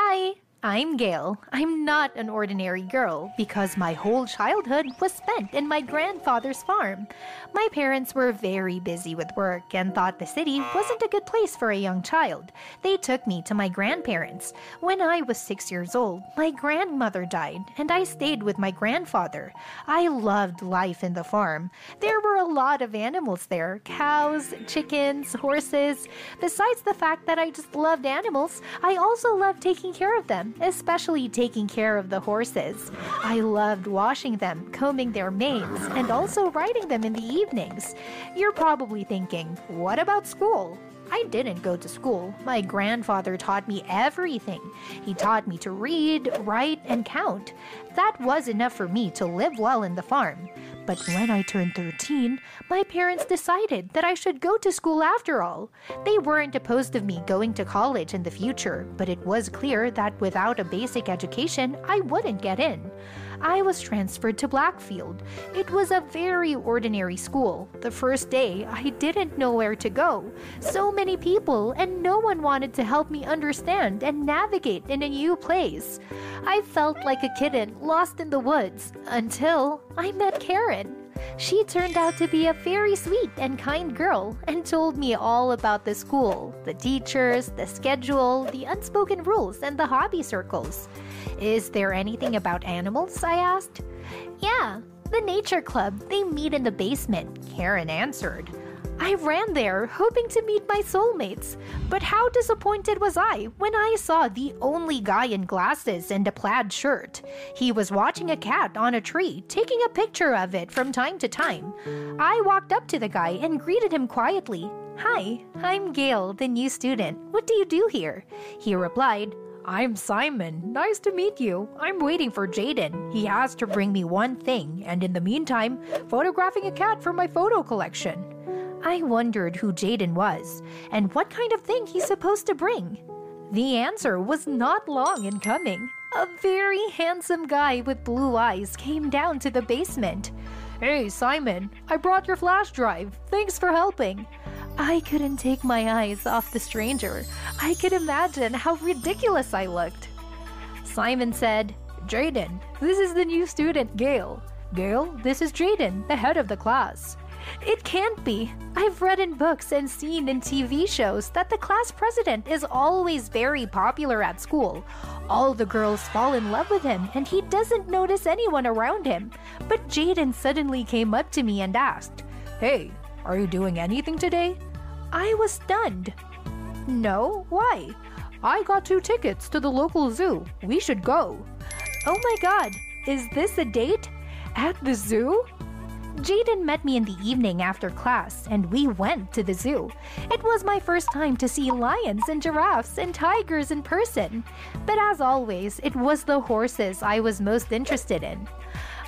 Hi, I'm Gail. I'm not an ordinary girl because my whole childhood was spent in my grandfather's farm. My parents were very busy with work and thought the city wasn't a good place for a young child. They took me to my grandparents. When I was six years old, my grandmother died and I stayed with my grandfather. I loved life in the farm. There were a lot of animals there cows, chickens, horses. Besides the fact that I just loved animals, I also loved taking care of them especially taking care of the horses. I loved washing them, combing their manes, and also riding them in the evenings. You're probably thinking, what about school? I didn't go to school. My grandfather taught me everything. He taught me to read, write, and count. That was enough for me to live well in the farm. But when I turned 13, my parents decided that I should go to school after all. They weren't opposed of me going to college in the future, but it was clear that without a basic education, I wouldn't get in. I was transferred to Blackfield. It was a very ordinary school. The first day, I didn't know where to go. So many people, and no one wanted to help me understand and navigate in a new place. I felt like a kitten lost in the woods until I met Karen. She turned out to be a very sweet and kind girl and told me all about the school, the teachers, the schedule, the unspoken rules, and the hobby circles. Is there anything about animals? I asked. Yeah, the nature club. They meet in the basement, Karen answered. I ran there, hoping to meet my soulmates. But how disappointed was I when I saw the only guy in glasses and a plaid shirt? He was watching a cat on a tree, taking a picture of it from time to time. I walked up to the guy and greeted him quietly. Hi, I'm Gail, the new student. What do you do here? He replied, I'm Simon. Nice to meet you. I'm waiting for Jayden. He has to bring me one thing, and in the meantime, photographing a cat for my photo collection. I wondered who Jayden was and what kind of thing he's supposed to bring. The answer was not long in coming. A very handsome guy with blue eyes came down to the basement. Hey, Simon, I brought your flash drive. Thanks for helping. I couldn't take my eyes off the stranger. I could imagine how ridiculous I looked. Simon said, Jayden, this is the new student, Gail. Gail, this is Jayden, the head of the class. It can't be. I've read in books and seen in TV shows that the class president is always very popular at school. All the girls fall in love with him, and he doesn't notice anyone around him. But Jayden suddenly came up to me and asked, Hey, are you doing anything today? I was stunned. No, why? I got two tickets to the local zoo. We should go. Oh my god, is this a date? At the zoo? Jayden met me in the evening after class, and we went to the zoo. It was my first time to see lions and giraffes and tigers in person. But as always, it was the horses I was most interested in.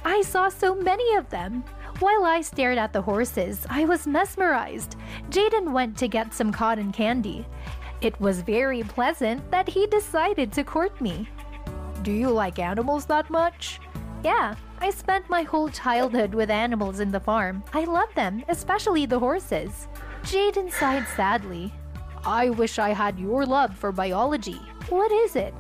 I saw so many of them. While I stared at the horses, I was mesmerized. Jayden went to get some cotton candy. It was very pleasant that he decided to court me. Do you like animals that much? Yeah, I spent my whole childhood with animals in the farm. I love them, especially the horses. Jayden sighed sadly. I wish I had your love for biology. What is it?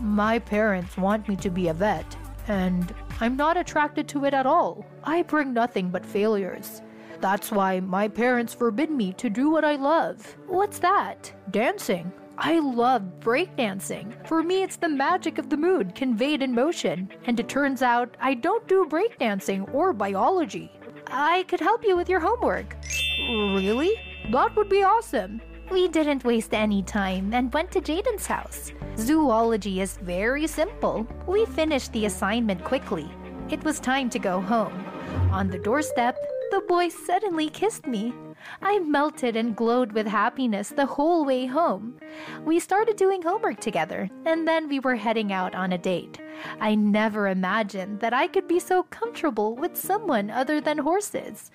My parents want me to be a vet, and I'm not attracted to it at all. I bring nothing but failures. That's why my parents forbid me to do what I love. What's that? Dancing. I love breakdancing. For me, it's the magic of the mood conveyed in motion. And it turns out I don't do breakdancing or biology. I could help you with your homework. Really? That would be awesome. We didn't waste any time and went to Jayden's house. Zoology is very simple. We finished the assignment quickly. It was time to go home. On the doorstep, the boy suddenly kissed me. I melted and glowed with happiness the whole way home. We started doing homework together, and then we were heading out on a date. I never imagined that I could be so comfortable with someone other than horses.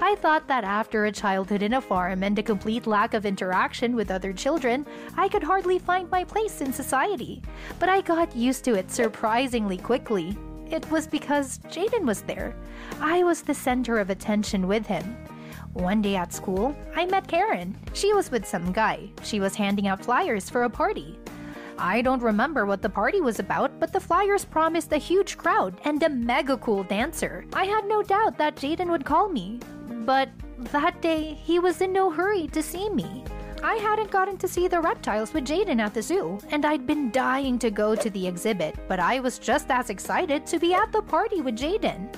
I thought that after a childhood in a farm and a complete lack of interaction with other children, I could hardly find my place in society. But I got used to it surprisingly quickly. It was because Jayden was there. I was the center of attention with him. One day at school, I met Karen. She was with some guy. She was handing out flyers for a party. I don't remember what the party was about, but the flyers promised a huge crowd and a mega cool dancer. I had no doubt that Jayden would call me. But that day, he was in no hurry to see me. I hadn't gotten to see the reptiles with Jayden at the zoo, and I'd been dying to go to the exhibit, but I was just as excited to be at the party with Jayden.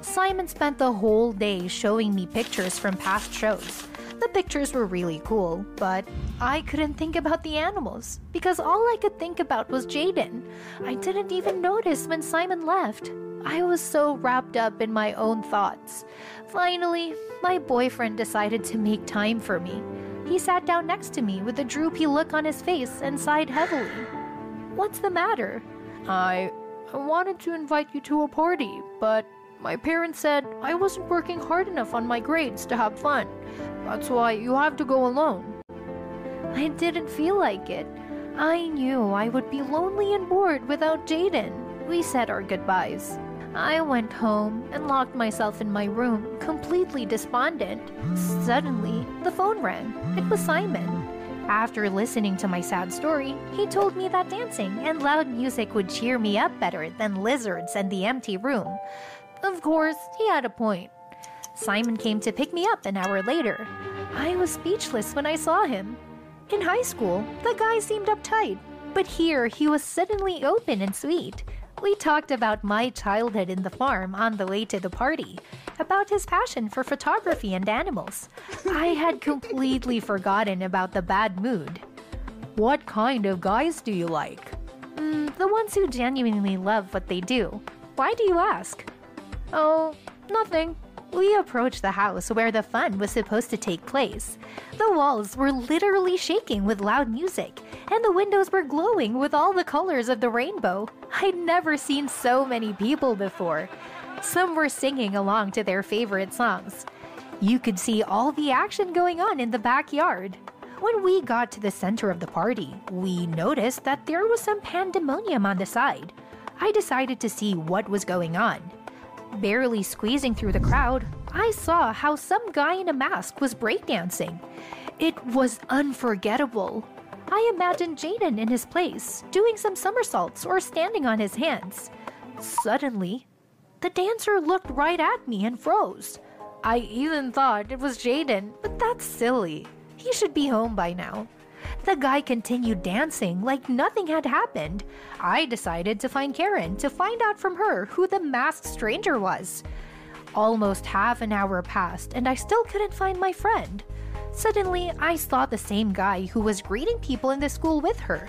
Simon spent the whole day showing me pictures from past shows. The pictures were really cool, but I couldn't think about the animals because all I could think about was Jayden. I didn't even notice when Simon left. I was so wrapped up in my own thoughts. Finally, my boyfriend decided to make time for me. He sat down next to me with a droopy look on his face and sighed heavily. What's the matter? I wanted to invite you to a party, but my parents said I wasn't working hard enough on my grades to have fun. That's why you have to go alone. I didn't feel like it. I knew I would be lonely and bored without Jayden. We said our goodbyes. I went home and locked myself in my room, completely despondent. Suddenly, the phone rang. It was Simon. After listening to my sad story, he told me that dancing and loud music would cheer me up better than lizards and the empty room. Of course, he had a point. Simon came to pick me up an hour later. I was speechless when I saw him. In high school, the guy seemed uptight, but here he was suddenly open and sweet. We talked about my childhood in the farm on the way to the party, about his passion for photography and animals. I had completely forgotten about the bad mood. What kind of guys do you like? Mm, the ones who genuinely love what they do. Why do you ask? Oh, nothing. We approached the house where the fun was supposed to take place. The walls were literally shaking with loud music, and the windows were glowing with all the colors of the rainbow. I'd never seen so many people before. Some were singing along to their favorite songs. You could see all the action going on in the backyard. When we got to the center of the party, we noticed that there was some pandemonium on the side. I decided to see what was going on. Barely squeezing through the crowd, I saw how some guy in a mask was breakdancing. It was unforgettable. I imagined Jayden in his place, doing some somersaults or standing on his hands. Suddenly, the dancer looked right at me and froze. I even thought it was Jayden, but that's silly. He should be home by now. The guy continued dancing like nothing had happened. I decided to find Karen to find out from her who the masked stranger was. Almost half an hour passed, and I still couldn't find my friend. Suddenly, I saw the same guy who was greeting people in the school with her.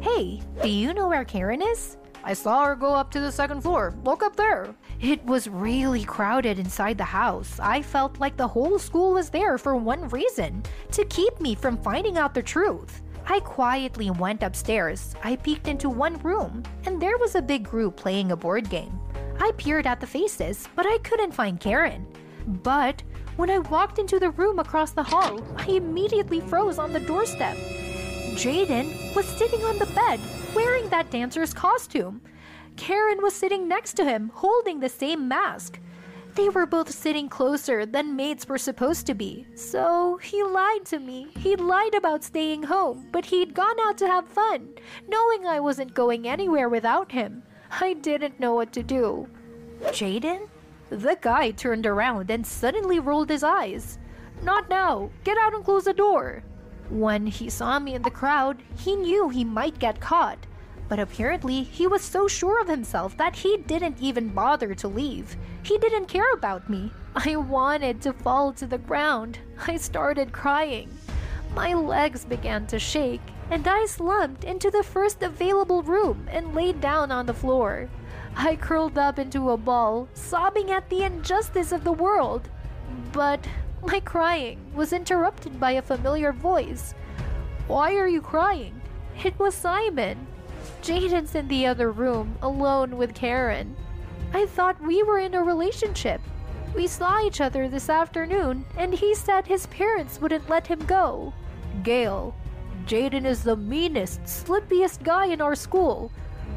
Hey, do you know where Karen is? I saw her go up to the second floor. Look up there. It was really crowded inside the house. I felt like the whole school was there for one reason to keep me from finding out the truth. I quietly went upstairs. I peeked into one room, and there was a big group playing a board game. I peered at the faces, but I couldn't find Karen. But when I walked into the room across the hall, I immediately froze on the doorstep. Jayden was sitting on the bed, wearing that dancer's costume. Karen was sitting next to him, holding the same mask. They were both sitting closer than mates were supposed to be. So he lied to me. He lied about staying home, but he'd gone out to have fun, knowing I wasn't going anywhere without him. I didn't know what to do. Jayden? The guy turned around and suddenly rolled his eyes. Not now. Get out and close the door. When he saw me in the crowd, he knew he might get caught. But apparently, he was so sure of himself that he didn't even bother to leave. He didn't care about me. I wanted to fall to the ground. I started crying. My legs began to shake, and I slumped into the first available room and laid down on the floor. I curled up into a ball, sobbing at the injustice of the world. But my crying was interrupted by a familiar voice. Why are you crying? It was Simon. Jayden's in the other room, alone with Karen. I thought we were in a relationship. We saw each other this afternoon, and he said his parents wouldn't let him go. Gail, Jayden is the meanest, slippiest guy in our school.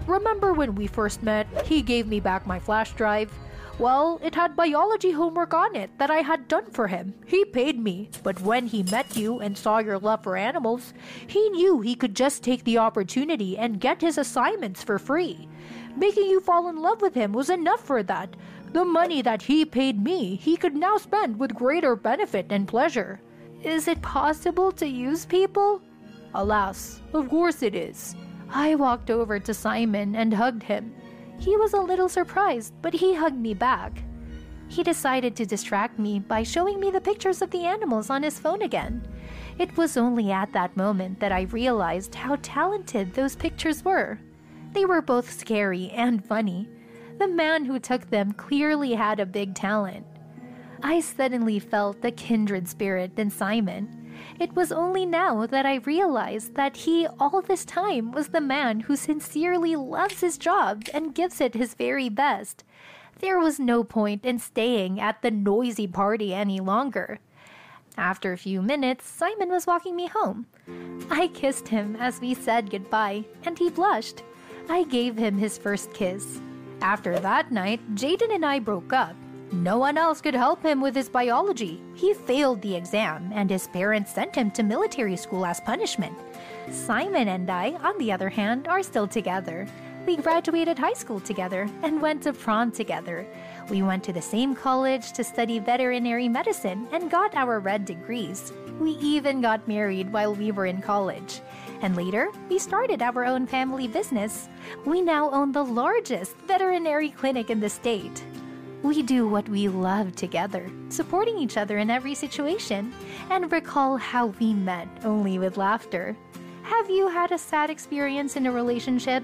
Remember when we first met, he gave me back my flash drive? Well, it had biology homework on it that I had done for him. He paid me. But when he met you and saw your love for animals, he knew he could just take the opportunity and get his assignments for free. Making you fall in love with him was enough for that. The money that he paid me, he could now spend with greater benefit and pleasure. Is it possible to use people? Alas, of course it is. I walked over to Simon and hugged him. He was a little surprised, but he hugged me back. He decided to distract me by showing me the pictures of the animals on his phone again. It was only at that moment that I realized how talented those pictures were. They were both scary and funny. The man who took them clearly had a big talent. I suddenly felt a kindred spirit in Simon. It was only now that I realized that he, all this time, was the man who sincerely loves his job and gives it his very best. There was no point in staying at the noisy party any longer. After a few minutes, Simon was walking me home. I kissed him as we said goodbye, and he blushed. I gave him his first kiss. After that night, Jayden and I broke up, no one else could help him with his biology. He failed the exam, and his parents sent him to military school as punishment. Simon and I, on the other hand, are still together. We graduated high school together and went to prom together. We went to the same college to study veterinary medicine and got our red degrees. We even got married while we were in college. And later, we started our own family business. We now own the largest veterinary clinic in the state. We do what we love together, supporting each other in every situation, and recall how we met only with laughter. Have you had a sad experience in a relationship?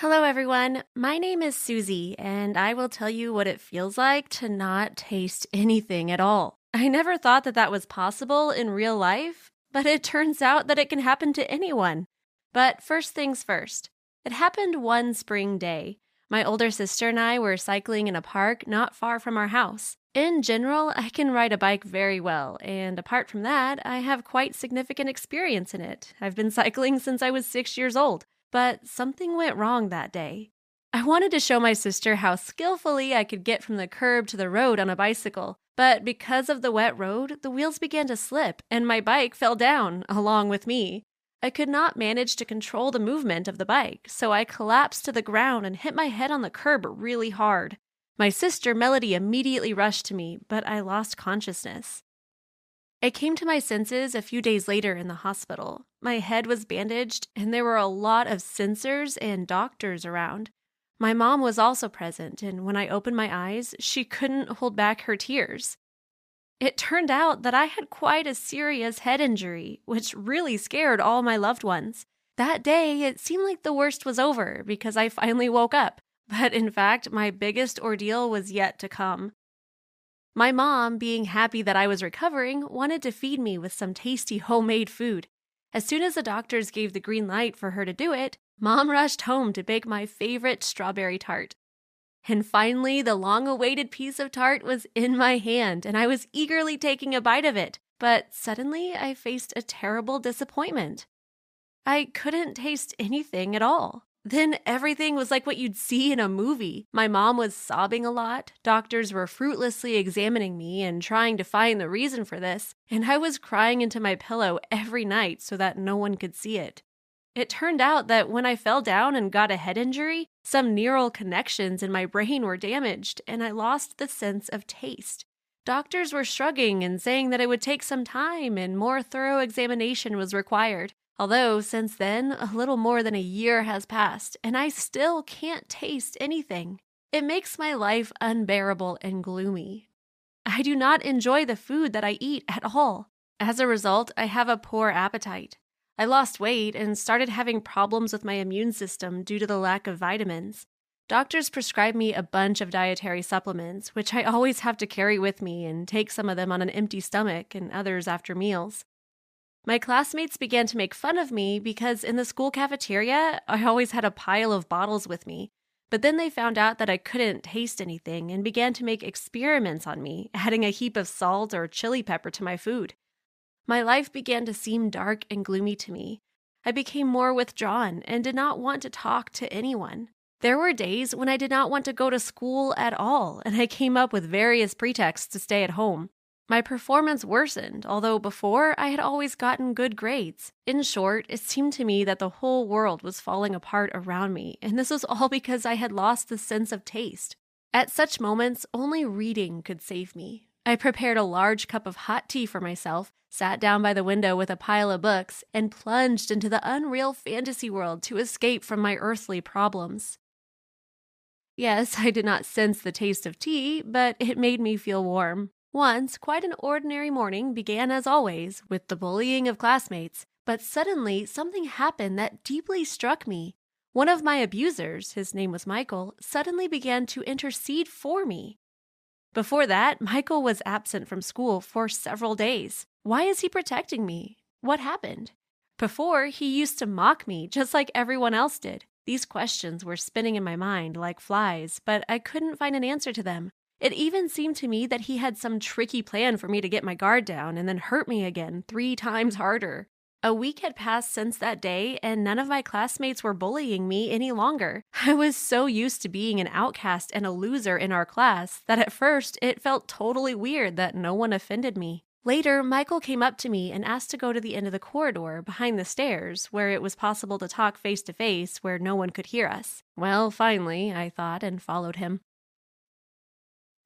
Hello, everyone. My name is Susie, and I will tell you what it feels like to not taste anything at all. I never thought that that was possible in real life, but it turns out that it can happen to anyone. But first things first, it happened one spring day. My older sister and I were cycling in a park not far from our house. In general, I can ride a bike very well, and apart from that, I have quite significant experience in it. I've been cycling since I was six years old. But something went wrong that day. I wanted to show my sister how skillfully I could get from the curb to the road on a bicycle, but because of the wet road, the wheels began to slip and my bike fell down along with me. I could not manage to control the movement of the bike, so I collapsed to the ground and hit my head on the curb really hard. My sister, Melody, immediately rushed to me, but I lost consciousness. I came to my senses a few days later in the hospital. My head was bandaged, and there were a lot of sensors and doctors around. My mom was also present, and when I opened my eyes, she couldn't hold back her tears. It turned out that I had quite a serious head injury, which really scared all my loved ones. That day, it seemed like the worst was over because I finally woke up, but in fact, my biggest ordeal was yet to come. My mom, being happy that I was recovering, wanted to feed me with some tasty homemade food. As soon as the doctors gave the green light for her to do it, Mom rushed home to bake my favorite strawberry tart. And finally, the long awaited piece of tart was in my hand, and I was eagerly taking a bite of it. But suddenly, I faced a terrible disappointment. I couldn't taste anything at all. Then everything was like what you'd see in a movie. My mom was sobbing a lot, doctors were fruitlessly examining me and trying to find the reason for this, and I was crying into my pillow every night so that no one could see it. It turned out that when I fell down and got a head injury, some neural connections in my brain were damaged and I lost the sense of taste. Doctors were shrugging and saying that it would take some time and more thorough examination was required. Although, since then, a little more than a year has passed and I still can't taste anything. It makes my life unbearable and gloomy. I do not enjoy the food that I eat at all. As a result, I have a poor appetite. I lost weight and started having problems with my immune system due to the lack of vitamins. Doctors prescribed me a bunch of dietary supplements, which I always have to carry with me and take some of them on an empty stomach and others after meals. My classmates began to make fun of me because in the school cafeteria, I always had a pile of bottles with me. But then they found out that I couldn't taste anything and began to make experiments on me, adding a heap of salt or chili pepper to my food my life began to seem dark and gloomy to me. I became more withdrawn and did not want to talk to anyone. There were days when I did not want to go to school at all, and I came up with various pretexts to stay at home. My performance worsened, although before I had always gotten good grades. In short, it seemed to me that the whole world was falling apart around me, and this was all because I had lost the sense of taste. At such moments, only reading could save me. I prepared a large cup of hot tea for myself, sat down by the window with a pile of books, and plunged into the unreal fantasy world to escape from my earthly problems. Yes, I did not sense the taste of tea, but it made me feel warm. Once, quite an ordinary morning began as always with the bullying of classmates, but suddenly something happened that deeply struck me. One of my abusers, his name was Michael, suddenly began to intercede for me. Before that, Michael was absent from school for several days. Why is he protecting me? What happened? Before, he used to mock me just like everyone else did. These questions were spinning in my mind like flies, but I couldn't find an answer to them. It even seemed to me that he had some tricky plan for me to get my guard down and then hurt me again three times mm. harder. A week had passed since that day, and none of my classmates were bullying me any longer. I was so used to being an outcast and a loser in our class that at first it felt totally weird that no one offended me. Later, Michael came up to me and asked to go to the end of the corridor behind the stairs, where it was possible to talk face to face where no one could hear us. Well, finally, I thought, and followed him.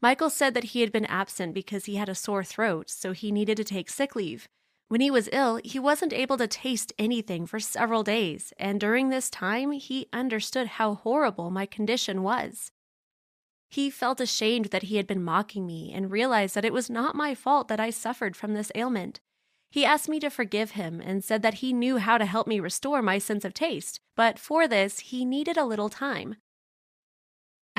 Michael said that he had been absent because he had a sore throat, so he needed to take sick leave. When he was ill, he wasn't able to taste anything for several days, and during this time, he understood how horrible my condition was. He felt ashamed that he had been mocking me and realized that it was not my fault that I suffered from this ailment. He asked me to forgive him and said that he knew how to help me restore my sense of taste, but for this, he needed a little time.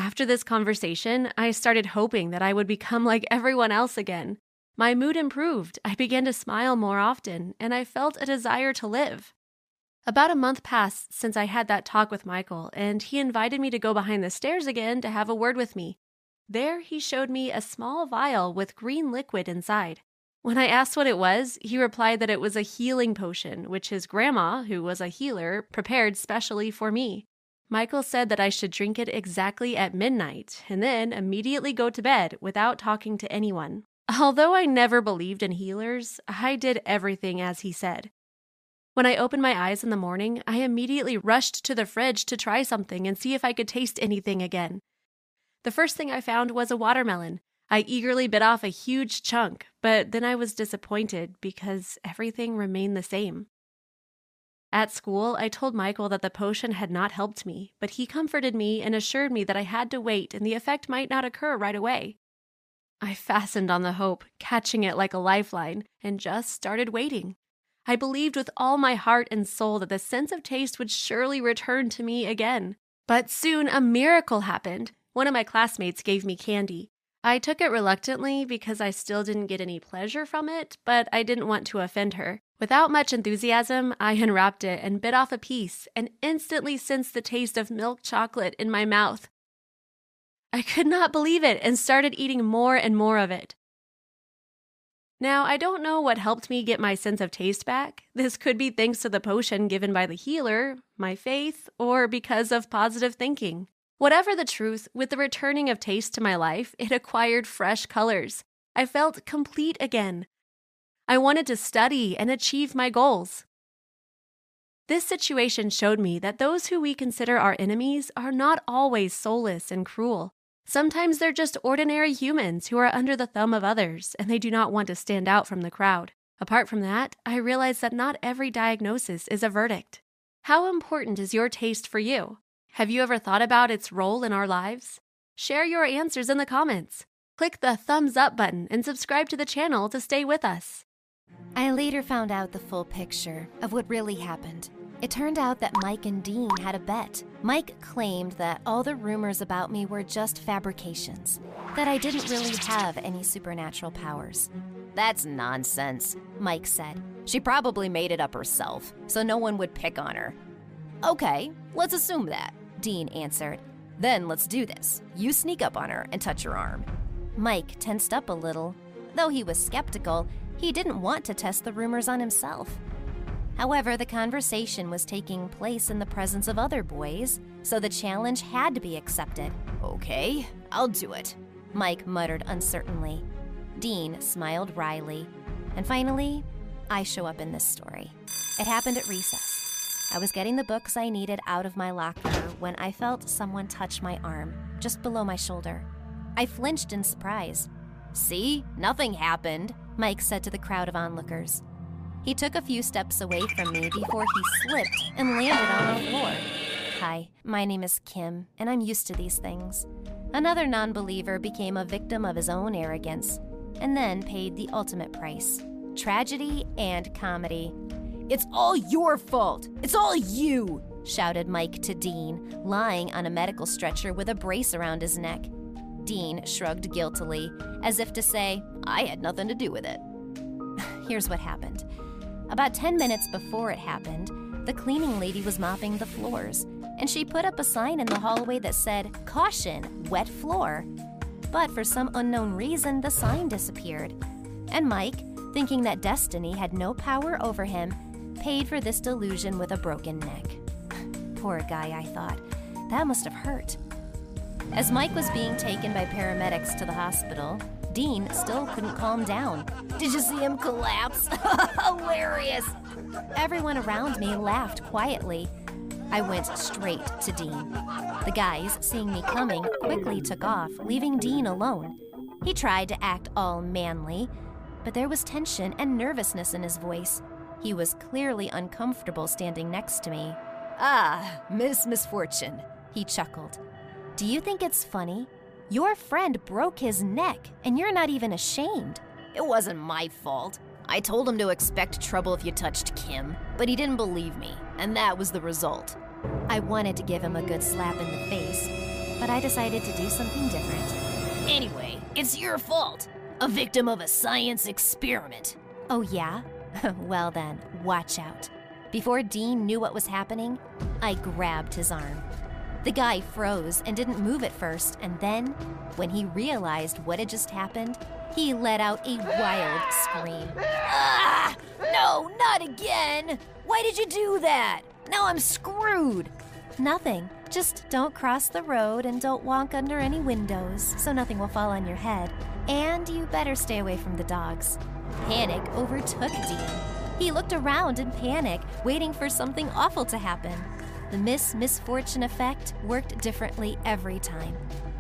After this conversation, I started hoping that I would become like everyone else again. My mood improved, I began to smile more often, and I felt a desire to live. About a month passed since I had that talk with Michael, and he invited me to go behind the stairs again to have a word with me. There, he showed me a small vial with green liquid inside. When I asked what it was, he replied that it was a healing potion, which his grandma, who was a healer, prepared specially for me. Michael said that I should drink it exactly at midnight and then immediately go to bed without talking to anyone. Although I never believed in healers, I did everything as he said. When I opened my eyes in the morning, I immediately rushed to the fridge to try something and see if I could taste anything again. The first thing I found was a watermelon. I eagerly bit off a huge chunk, but then I was disappointed because everything remained the same. At school, I told Michael that the potion had not helped me, but he comforted me and assured me that I had to wait and the effect might not occur right away. I fastened on the hope, catching it like a lifeline, and just started waiting. I believed with all my heart and soul that the sense of taste would surely return to me again. But soon a miracle happened. One of my classmates gave me candy. I took it reluctantly because I still didn't get any pleasure from it, but I didn't want to offend her. Without much enthusiasm, I unwrapped it and bit off a piece and instantly sensed the taste of milk chocolate in my mouth. I could not believe it and started eating more and more of it. Now, I don't know what helped me get my sense of taste back. This could be thanks to the potion given by the healer, my faith, or because of positive thinking. Whatever the truth, with the returning of taste to my life, it acquired fresh colors. I felt complete again. I wanted to study and achieve my goals. This situation showed me that those who we consider our enemies are not always soulless and cruel. Sometimes they're just ordinary humans who are under the thumb of others and they do not want to stand out from the crowd. Apart from that, I realize that not every diagnosis is a verdict. How important is your taste for you? Have you ever thought about its role in our lives? Share your answers in the comments. Click the thumbs up button and subscribe to the channel to stay with us. I later found out the full picture of what really happened. It turned out that Mike and Dean had a bet. Mike claimed that all the rumors about me were just fabrications, that I didn't really have any supernatural powers. That's nonsense, Mike said. She probably made it up herself, so no one would pick on her. Okay, let's assume that, Dean answered. Then let's do this. You sneak up on her and touch her arm. Mike tensed up a little. Though he was skeptical, he didn't want to test the rumors on himself. However, the conversation was taking place in the presence of other boys, so the challenge had to be accepted. Okay, I'll do it, Mike muttered uncertainly. Dean smiled wryly. And finally, I show up in this story. It happened at recess. I was getting the books I needed out of my locker when I felt someone touch my arm, just below my shoulder. I flinched in surprise. See, nothing happened, Mike said to the crowd of onlookers. He took a few steps away from me before he slipped and landed on the floor. Hi, my name is Kim, and I'm used to these things. Another non believer became a victim of his own arrogance and then paid the ultimate price tragedy and comedy. It's all your fault! It's all you! shouted Mike to Dean, lying on a medical stretcher with a brace around his neck. Dean shrugged guiltily, as if to say, I had nothing to do with it. Here's what happened. About 10 minutes before it happened, the cleaning lady was mopping the floors, and she put up a sign in the hallway that said, Caution, wet floor. But for some unknown reason, the sign disappeared. And Mike, thinking that destiny had no power over him, paid for this delusion with a broken neck. Poor guy, I thought. That must have hurt. As Mike was being taken by paramedics to the hospital, Dean still couldn't calm down. Did you see him collapse? Hilarious! Everyone around me laughed quietly. I went straight to Dean. The guys, seeing me coming, quickly took off, leaving Dean alone. He tried to act all manly, but there was tension and nervousness in his voice. He was clearly uncomfortable standing next to me. Ah, Miss Misfortune, he chuckled. Do you think it's funny? Your friend broke his neck, and you're not even ashamed. It wasn't my fault. I told him to expect trouble if you touched Kim, but he didn't believe me, and that was the result. I wanted to give him a good slap in the face, but I decided to do something different. Anyway, it's your fault. A victim of a science experiment. Oh, yeah? well, then, watch out. Before Dean knew what was happening, I grabbed his arm. The guy froze and didn't move at first, and then, when he realized what had just happened, he let out a wild scream. Ah! No, not again! Why did you do that? Now I'm screwed! Nothing. Just don't cross the road and don't walk under any windows so nothing will fall on your head. And you better stay away from the dogs. Panic overtook Dean. He looked around in panic, waiting for something awful to happen. The Miss Misfortune effect worked differently every time.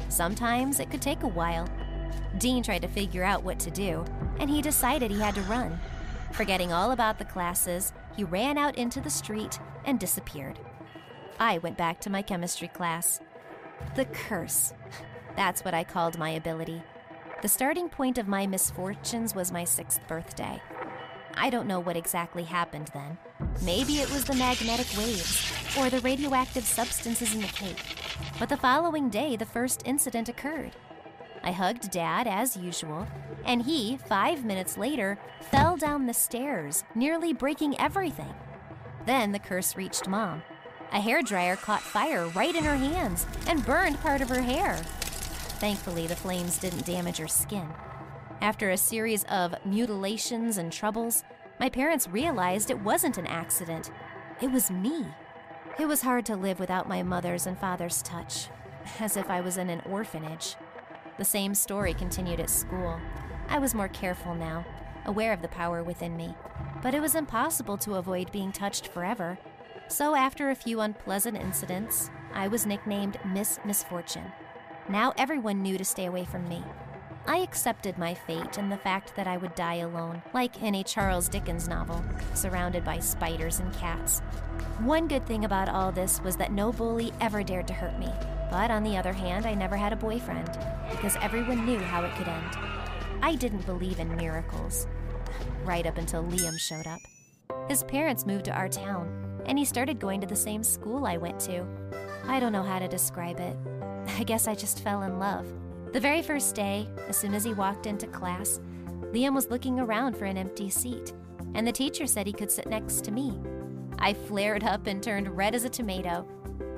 Sometimes it could take a while. Dean tried to figure out what to do, and he decided he had to run. Forgetting all about the classes, he ran out into the street and disappeared. I went back to my chemistry class. The curse. That's what I called my ability. The starting point of my misfortunes was my sixth birthday. I don't know what exactly happened then. Maybe it was the magnetic waves or the radioactive substances in the cake. But the following day, the first incident occurred. I hugged Dad as usual, and he, five minutes later, fell down the stairs, nearly breaking everything. Then the curse reached Mom. A hairdryer caught fire right in her hands and burned part of her hair. Thankfully, the flames didn't damage her skin. After a series of mutilations and troubles, my parents realized it wasn't an accident. It was me. It was hard to live without my mother's and father's touch, as if I was in an orphanage. The same story continued at school. I was more careful now, aware of the power within me, but it was impossible to avoid being touched forever. So, after a few unpleasant incidents, I was nicknamed Miss Misfortune. Now everyone knew to stay away from me. I accepted my fate and the fact that I would die alone, like in a Charles Dickens novel, surrounded by spiders and cats. One good thing about all this was that no bully ever dared to hurt me. But on the other hand, I never had a boyfriend, because everyone knew how it could end. I didn't believe in miracles, right up until Liam showed up. His parents moved to our town, and he started going to the same school I went to. I don't know how to describe it. I guess I just fell in love. The very first day, as soon as he walked into class, Liam was looking around for an empty seat, and the teacher said he could sit next to me. I flared up and turned red as a tomato.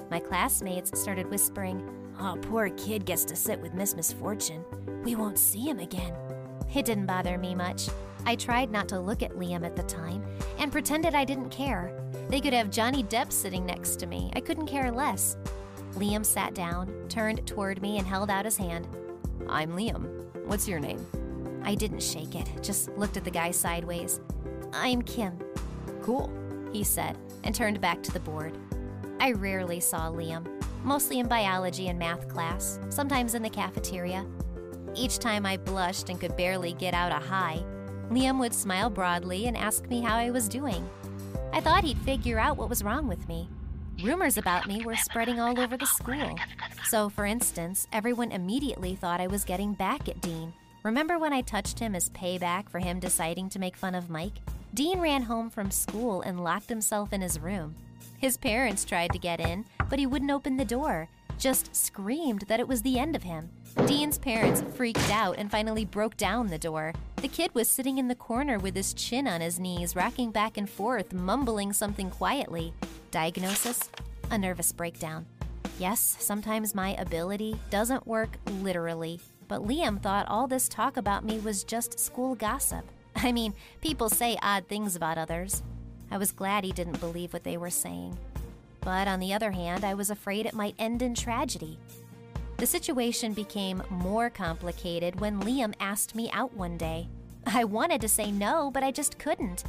My classmates started whispering, Oh, poor kid gets to sit with Miss Misfortune. We won't see him again. It didn't bother me much. I tried not to look at Liam at the time and pretended I didn't care. They could have Johnny Depp sitting next to me. I couldn't care less. Liam sat down, turned toward me, and held out his hand. I'm Liam. What's your name? I didn't shake it, just looked at the guy sideways. I'm Kim. Cool, he said, and turned back to the board. I rarely saw Liam, mostly in biology and math class, sometimes in the cafeteria. Each time I blushed and could barely get out a hi, Liam would smile broadly and ask me how I was doing. I thought he'd figure out what was wrong with me. Rumors about me were spreading all over the school. So, for instance, everyone immediately thought I was getting back at Dean. Remember when I touched him as payback for him deciding to make fun of Mike? Dean ran home from school and locked himself in his room. His parents tried to get in, but he wouldn't open the door, just screamed that it was the end of him. Dean's parents freaked out and finally broke down the door. The kid was sitting in the corner with his chin on his knees, rocking back and forth, mumbling something quietly. Diagnosis? A nervous breakdown. Yes, sometimes my ability doesn't work literally, but Liam thought all this talk about me was just school gossip. I mean, people say odd things about others. I was glad he didn't believe what they were saying. But on the other hand, I was afraid it might end in tragedy. The situation became more complicated when Liam asked me out one day. I wanted to say no, but I just couldn't.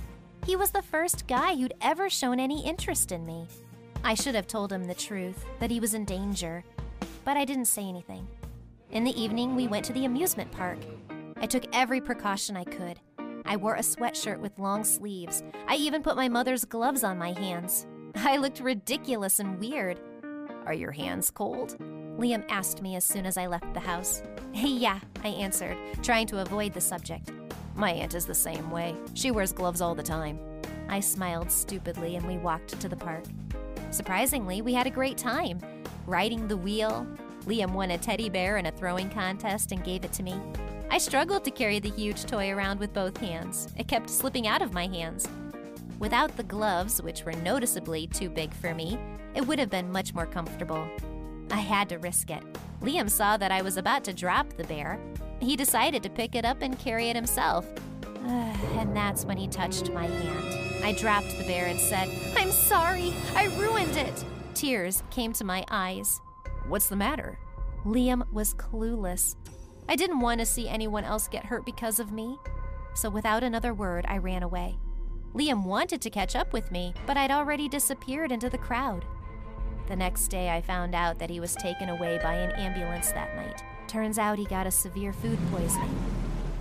He was the first guy who'd ever shown any interest in me. I should have told him the truth, that he was in danger, but I didn't say anything. In the evening, we went to the amusement park. I took every precaution I could. I wore a sweatshirt with long sleeves. I even put my mother's gloves on my hands. I looked ridiculous and weird. Are your hands cold? Liam asked me as soon as I left the house. yeah, I answered, trying to avoid the subject. My aunt is the same way. She wears gloves all the time. I smiled stupidly and we walked to the park. Surprisingly, we had a great time. Riding the wheel, Liam won a teddy bear in a throwing contest and gave it to me. I struggled to carry the huge toy around with both hands. It kept slipping out of my hands. Without the gloves, which were noticeably too big for me, it would have been much more comfortable. I had to risk it. Liam saw that I was about to drop the bear, he decided to pick it up and carry it himself. and that's when he touched my hand. I dropped the bear and said, I'm sorry, I ruined it. Tears came to my eyes. What's the matter? Liam was clueless. I didn't want to see anyone else get hurt because of me. So without another word, I ran away. Liam wanted to catch up with me, but I'd already disappeared into the crowd. The next day, I found out that he was taken away by an ambulance that night. Turns out he got a severe food poisoning.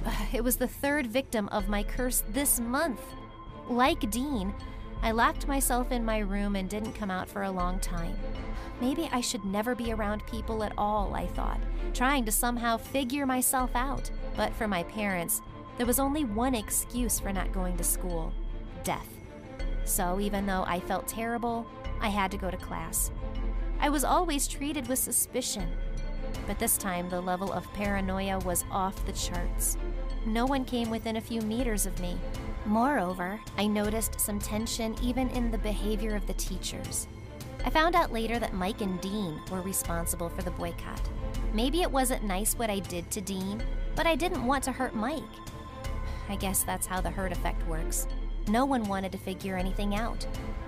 It was the third victim of my curse this month. Like Dean, I locked myself in my room and didn't come out for a long time. Maybe I should never be around people at all, I thought, trying to somehow figure myself out. But for my parents, there was only one excuse for not going to school death. So even though I felt terrible, I had to go to class. I was always treated with suspicion, but this time the level of paranoia was off the charts. No one came within a few meters of me. Moreover, I noticed some tension even in the behavior of the teachers. I found out later that Mike and Dean were responsible for the boycott. Maybe it wasn't nice what I did to Dean, but I didn't want to hurt Mike. I guess that's how the hurt effect works. No one wanted to figure anything out.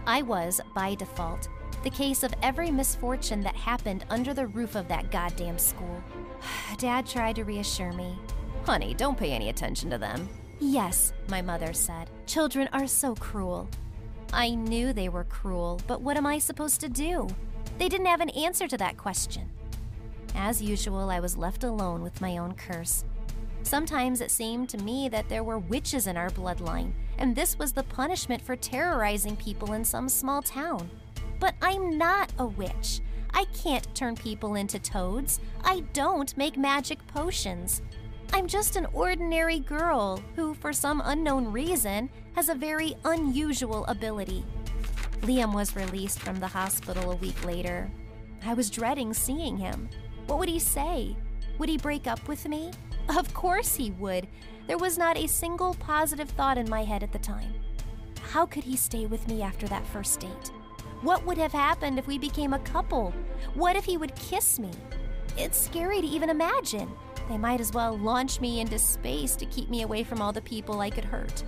I was, by default, the case of every misfortune that happened under the roof of that goddamn school. Dad tried to reassure me. Honey, don't pay any attention to them. Yes, my mother said. Children are so cruel. I knew they were cruel, but what am I supposed to do? They didn't have an answer to that question. As usual, I was left alone with my own curse. Sometimes it seemed to me that there were witches in our bloodline, and this was the punishment for terrorizing people in some small town. But I'm not a witch. I can't turn people into toads. I don't make magic potions. I'm just an ordinary girl who, for some unknown reason, has a very unusual ability. Liam was released from the hospital a week later. I was dreading seeing him. What would he say? Would he break up with me? Of course he would. There was not a single positive thought in my head at the time. How could he stay with me after that first date? What would have happened if we became a couple? What if he would kiss me? It's scary to even imagine. They might as well launch me into space to keep me away from all the people I could hurt.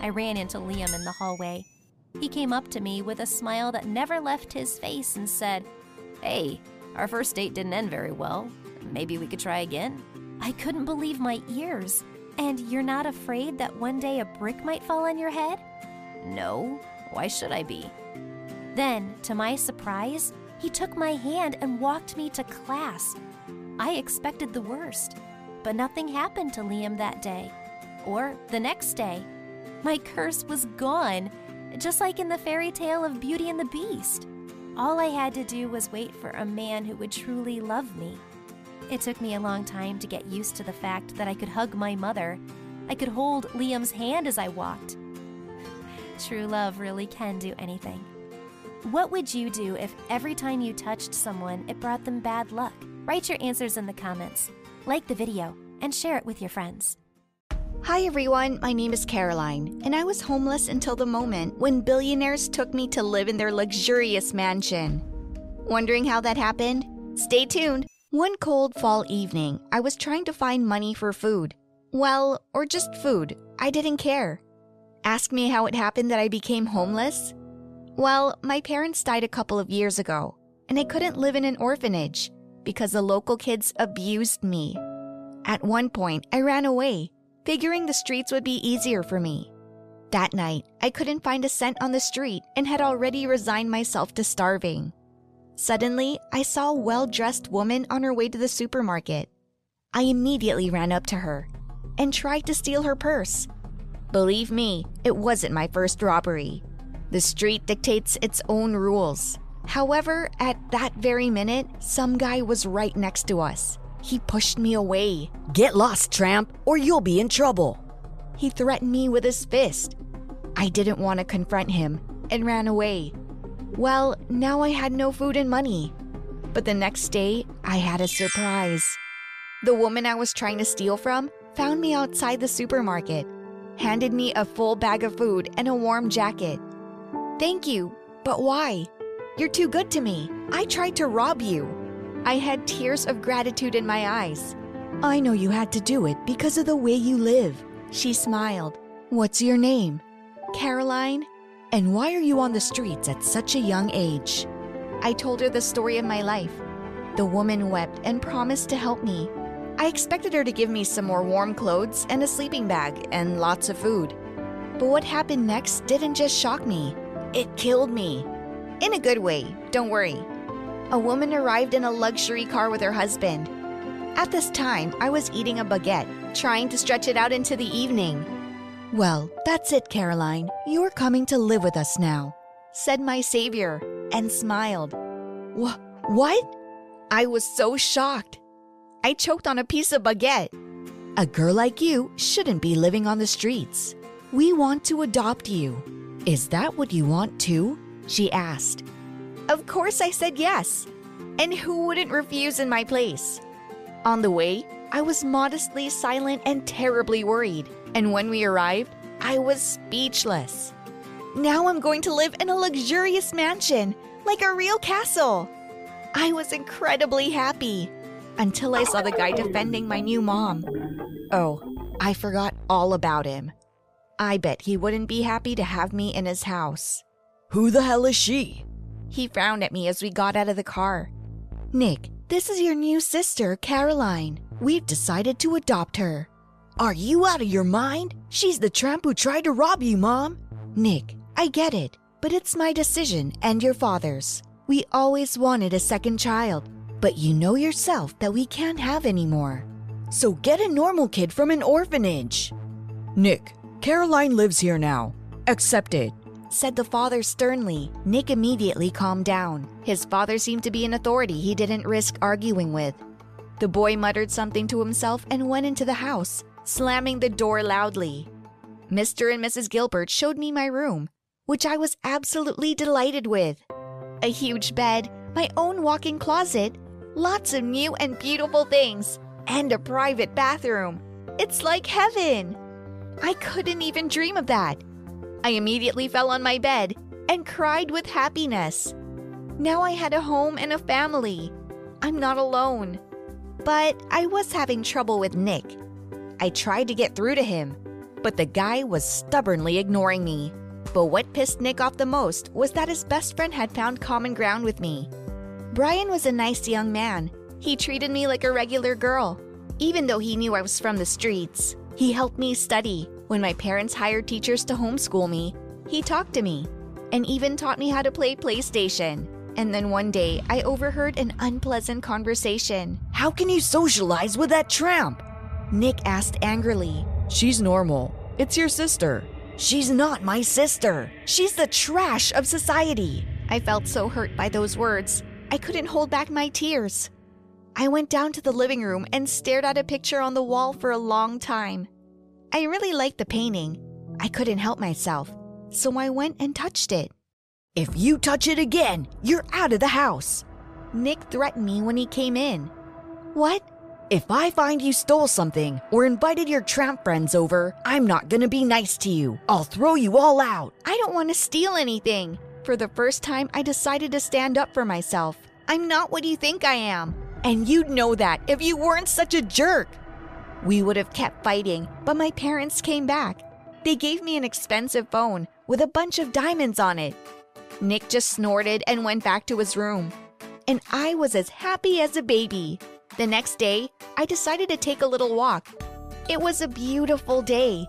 I ran into Liam in the hallway. He came up to me with a smile that never left his face and said, Hey, our first date didn't end very well. Maybe we could try again? I couldn't believe my ears. And you're not afraid that one day a brick might fall on your head? No, why should I be? Then, to my surprise, he took my hand and walked me to class. I expected the worst, but nothing happened to Liam that day or the next day. My curse was gone, just like in the fairy tale of Beauty and the Beast. All I had to do was wait for a man who would truly love me. It took me a long time to get used to the fact that I could hug my mother. I could hold Liam's hand as I walked. True love really can do anything. What would you do if every time you touched someone it brought them bad luck? Write your answers in the comments, like the video, and share it with your friends. Hi everyone, my name is Caroline, and I was homeless until the moment when billionaires took me to live in their luxurious mansion. Wondering how that happened? Stay tuned! One cold fall evening, I was trying to find money for food. Well, or just food. I didn't care. Ask me how it happened that I became homeless? Well, my parents died a couple of years ago, and I couldn't live in an orphanage because the local kids abused me. At one point, I ran away, figuring the streets would be easier for me. That night, I couldn't find a cent on the street and had already resigned myself to starving. Suddenly, I saw a well dressed woman on her way to the supermarket. I immediately ran up to her and tried to steal her purse. Believe me, it wasn't my first robbery. The street dictates its own rules. However, at that very minute, some guy was right next to us. He pushed me away. Get lost, tramp, or you'll be in trouble. He threatened me with his fist. I didn't want to confront him and ran away. Well, now I had no food and money. But the next day, I had a surprise. The woman I was trying to steal from found me outside the supermarket, handed me a full bag of food and a warm jacket. Thank you, but why? You're too good to me. I tried to rob you. I had tears of gratitude in my eyes. I know you had to do it because of the way you live. She smiled. What's your name? Caroline? And why are you on the streets at such a young age? I told her the story of my life. The woman wept and promised to help me. I expected her to give me some more warm clothes and a sleeping bag and lots of food. But what happened next didn't just shock me, it killed me. In a good way, don't worry. A woman arrived in a luxury car with her husband. At this time, I was eating a baguette, trying to stretch it out into the evening. Well, that's it, Caroline. You're coming to live with us now, said my savior, and smiled. Wh- what? I was so shocked. I choked on a piece of baguette. A girl like you shouldn't be living on the streets. We want to adopt you. Is that what you want too? She asked. Of course, I said yes. And who wouldn't refuse in my place? On the way, I was modestly silent and terribly worried. And when we arrived, I was speechless. Now I'm going to live in a luxurious mansion, like a real castle. I was incredibly happy until I saw the guy defending my new mom. Oh, I forgot all about him. I bet he wouldn't be happy to have me in his house. Who the hell is she? He frowned at me as we got out of the car. Nick, this is your new sister, Caroline. We've decided to adopt her. Are you out of your mind? She's the tramp who tried to rob you, Mom. Nick, I get it, but it's my decision and your father's. We always wanted a second child, but you know yourself that we can't have any more. So get a normal kid from an orphanage. Nick, Caroline lives here now. Accept it, said the father sternly. Nick immediately calmed down. His father seemed to be an authority he didn't risk arguing with. The boy muttered something to himself and went into the house, slamming the door loudly. Mr. and Mrs. Gilbert showed me my room, which I was absolutely delighted with. A huge bed, my own walk in closet, lots of new and beautiful things, and a private bathroom. It's like heaven. I couldn't even dream of that. I immediately fell on my bed and cried with happiness. Now I had a home and a family. I'm not alone. But I was having trouble with Nick. I tried to get through to him, but the guy was stubbornly ignoring me. But what pissed Nick off the most was that his best friend had found common ground with me. Brian was a nice young man. He treated me like a regular girl, even though he knew I was from the streets. He helped me study. When my parents hired teachers to homeschool me, he talked to me and even taught me how to play PlayStation. And then one day, I overheard an unpleasant conversation. How can you socialize with that tramp? Nick asked angrily. She's normal. It's your sister. She's not my sister. She's the trash of society. I felt so hurt by those words. I couldn't hold back my tears. I went down to the living room and stared at a picture on the wall for a long time. I really liked the painting. I couldn't help myself, so I went and touched it. If you touch it again, you're out of the house. Nick threatened me when he came in. What? If I find you stole something or invited your tramp friends over, I'm not gonna be nice to you. I'll throw you all out. I don't want to steal anything. For the first time, I decided to stand up for myself. I'm not what you think I am. And you'd know that if you weren't such a jerk. We would have kept fighting, but my parents came back. They gave me an expensive phone with a bunch of diamonds on it. Nick just snorted and went back to his room. And I was as happy as a baby. The next day, I decided to take a little walk. It was a beautiful day.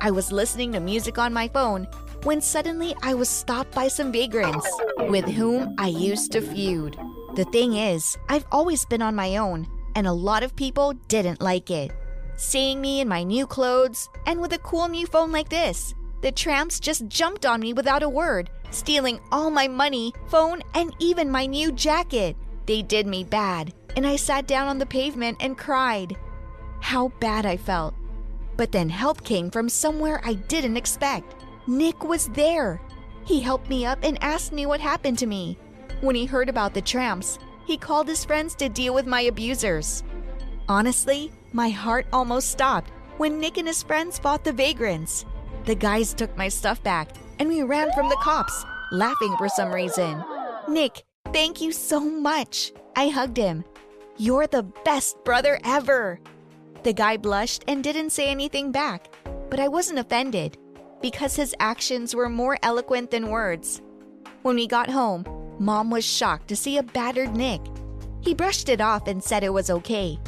I was listening to music on my phone when suddenly I was stopped by some vagrants with whom I used to feud. The thing is, I've always been on my own, and a lot of people didn't like it. Seeing me in my new clothes and with a cool new phone like this, the tramps just jumped on me without a word, stealing all my money, phone, and even my new jacket. They did me bad, and I sat down on the pavement and cried. How bad I felt. But then help came from somewhere I didn't expect. Nick was there. He helped me up and asked me what happened to me. When he heard about the tramps, he called his friends to deal with my abusers. Honestly, my heart almost stopped when Nick and his friends fought the vagrants. The guys took my stuff back and we ran from the cops, laughing for some reason. Nick, thank you so much. I hugged him. You're the best brother ever. The guy blushed and didn't say anything back, but I wasn't offended because his actions were more eloquent than words. When we got home, Mom was shocked to see a battered Nick. He brushed it off and said it was okay.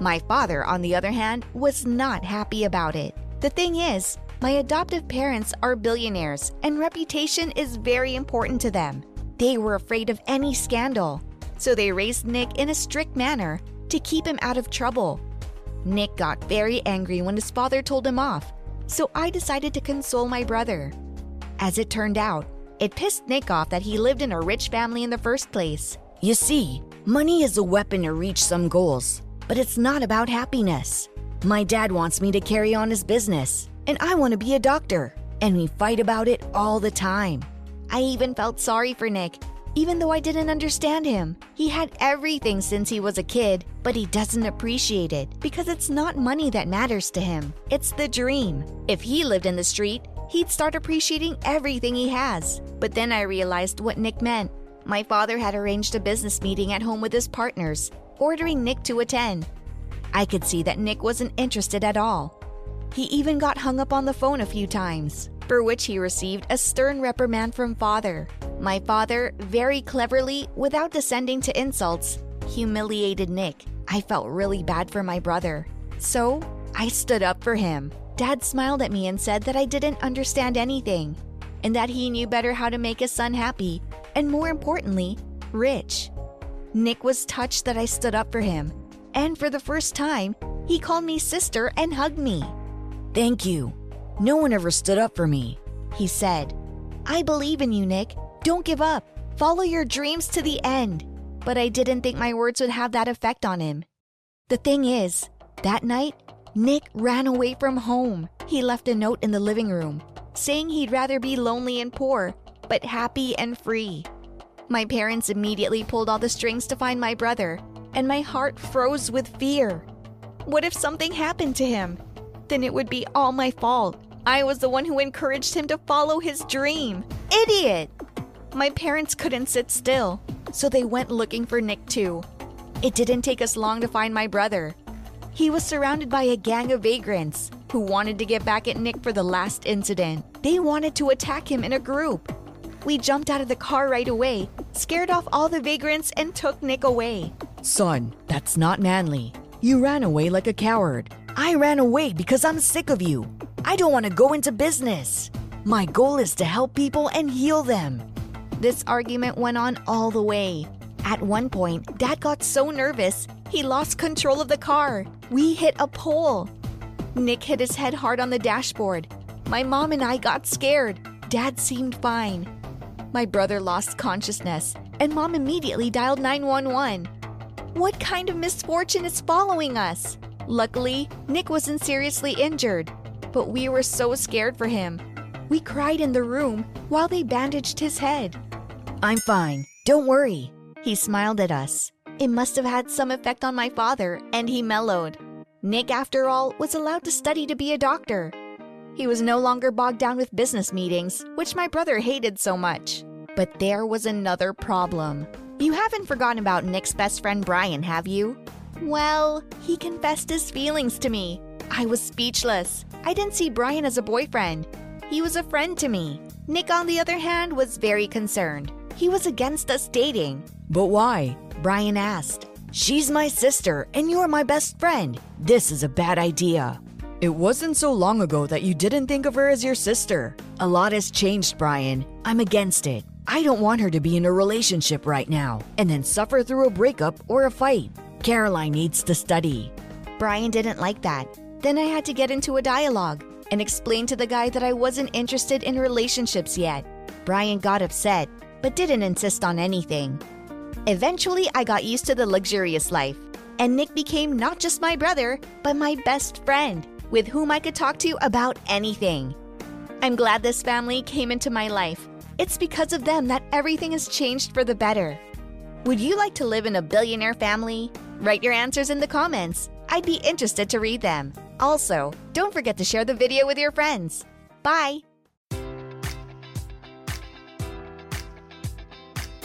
My father, on the other hand, was not happy about it. The thing is, My adoptive parents are billionaires, and reputation is very important to them. They were afraid of any scandal, so they raised Nick in a strict manner to keep him out of trouble. Nick got very angry when his father told him off, so I decided to console my brother. As it turned out, it pissed Nick off that he lived in a rich family in the first place. You see, money is a weapon to reach some goals, but it's not about happiness. My dad wants me to carry on his business, and I want to be a doctor, and we fight about it all the time. I even felt sorry for Nick, even though I didn't understand him. He had everything since he was a kid, but he doesn't appreciate it because it's not money that matters to him. It's the dream. If he lived in the street, he'd start appreciating everything he has. But then I realized what Nick meant. My father had arranged a business meeting at home with his partners, ordering Nick to attend. I could see that Nick wasn't interested at all. He even got hung up on the phone a few times, for which he received a stern reprimand from father. My father, very cleverly, without descending to insults, humiliated Nick. I felt really bad for my brother. So, I stood up for him. Dad smiled at me and said that I didn't understand anything, and that he knew better how to make his son happy, and more importantly, rich. Nick was touched that I stood up for him, and for the first time, he called me sister and hugged me. Thank you. No one ever stood up for me, he said. I believe in you, Nick. Don't give up. Follow your dreams to the end. But I didn't think my words would have that effect on him. The thing is, that night, Nick ran away from home. He left a note in the living room saying he'd rather be lonely and poor, but happy and free. My parents immediately pulled all the strings to find my brother, and my heart froze with fear. What if something happened to him? Then it would be all my fault. I was the one who encouraged him to follow his dream. Idiot! My parents couldn't sit still, so they went looking for Nick too. It didn't take us long to find my brother. He was surrounded by a gang of vagrants who wanted to get back at Nick for the last incident. They wanted to attack him in a group. We jumped out of the car right away, scared off all the vagrants, and took Nick away. Son, that's not manly. You ran away like a coward. I ran away because I'm sick of you. I don't want to go into business. My goal is to help people and heal them. This argument went on all the way. At one point, Dad got so nervous, he lost control of the car. We hit a pole. Nick hit his head hard on the dashboard. My mom and I got scared. Dad seemed fine. My brother lost consciousness, and mom immediately dialed 911. What kind of misfortune is following us? Luckily, Nick wasn't seriously injured, but we were so scared for him. We cried in the room while they bandaged his head. I'm fine. Don't worry. He smiled at us. It must have had some effect on my father, and he mellowed. Nick, after all, was allowed to study to be a doctor. He was no longer bogged down with business meetings, which my brother hated so much. But there was another problem. You haven't forgotten about Nick's best friend Brian, have you? Well, he confessed his feelings to me. I was speechless. I didn't see Brian as a boyfriend. He was a friend to me. Nick, on the other hand, was very concerned. He was against us dating. But why? Brian asked. She's my sister, and you're my best friend. This is a bad idea. It wasn't so long ago that you didn't think of her as your sister. A lot has changed, Brian. I'm against it. I don't want her to be in a relationship right now and then suffer through a breakup or a fight. Caroline needs to study. Brian didn't like that. Then I had to get into a dialogue and explain to the guy that I wasn't interested in relationships yet. Brian got upset, but didn't insist on anything. Eventually, I got used to the luxurious life, and Nick became not just my brother, but my best friend, with whom I could talk to about anything. I'm glad this family came into my life. It's because of them that everything has changed for the better. Would you like to live in a billionaire family? Write your answers in the comments. I'd be interested to read them. Also, don't forget to share the video with your friends. Bye!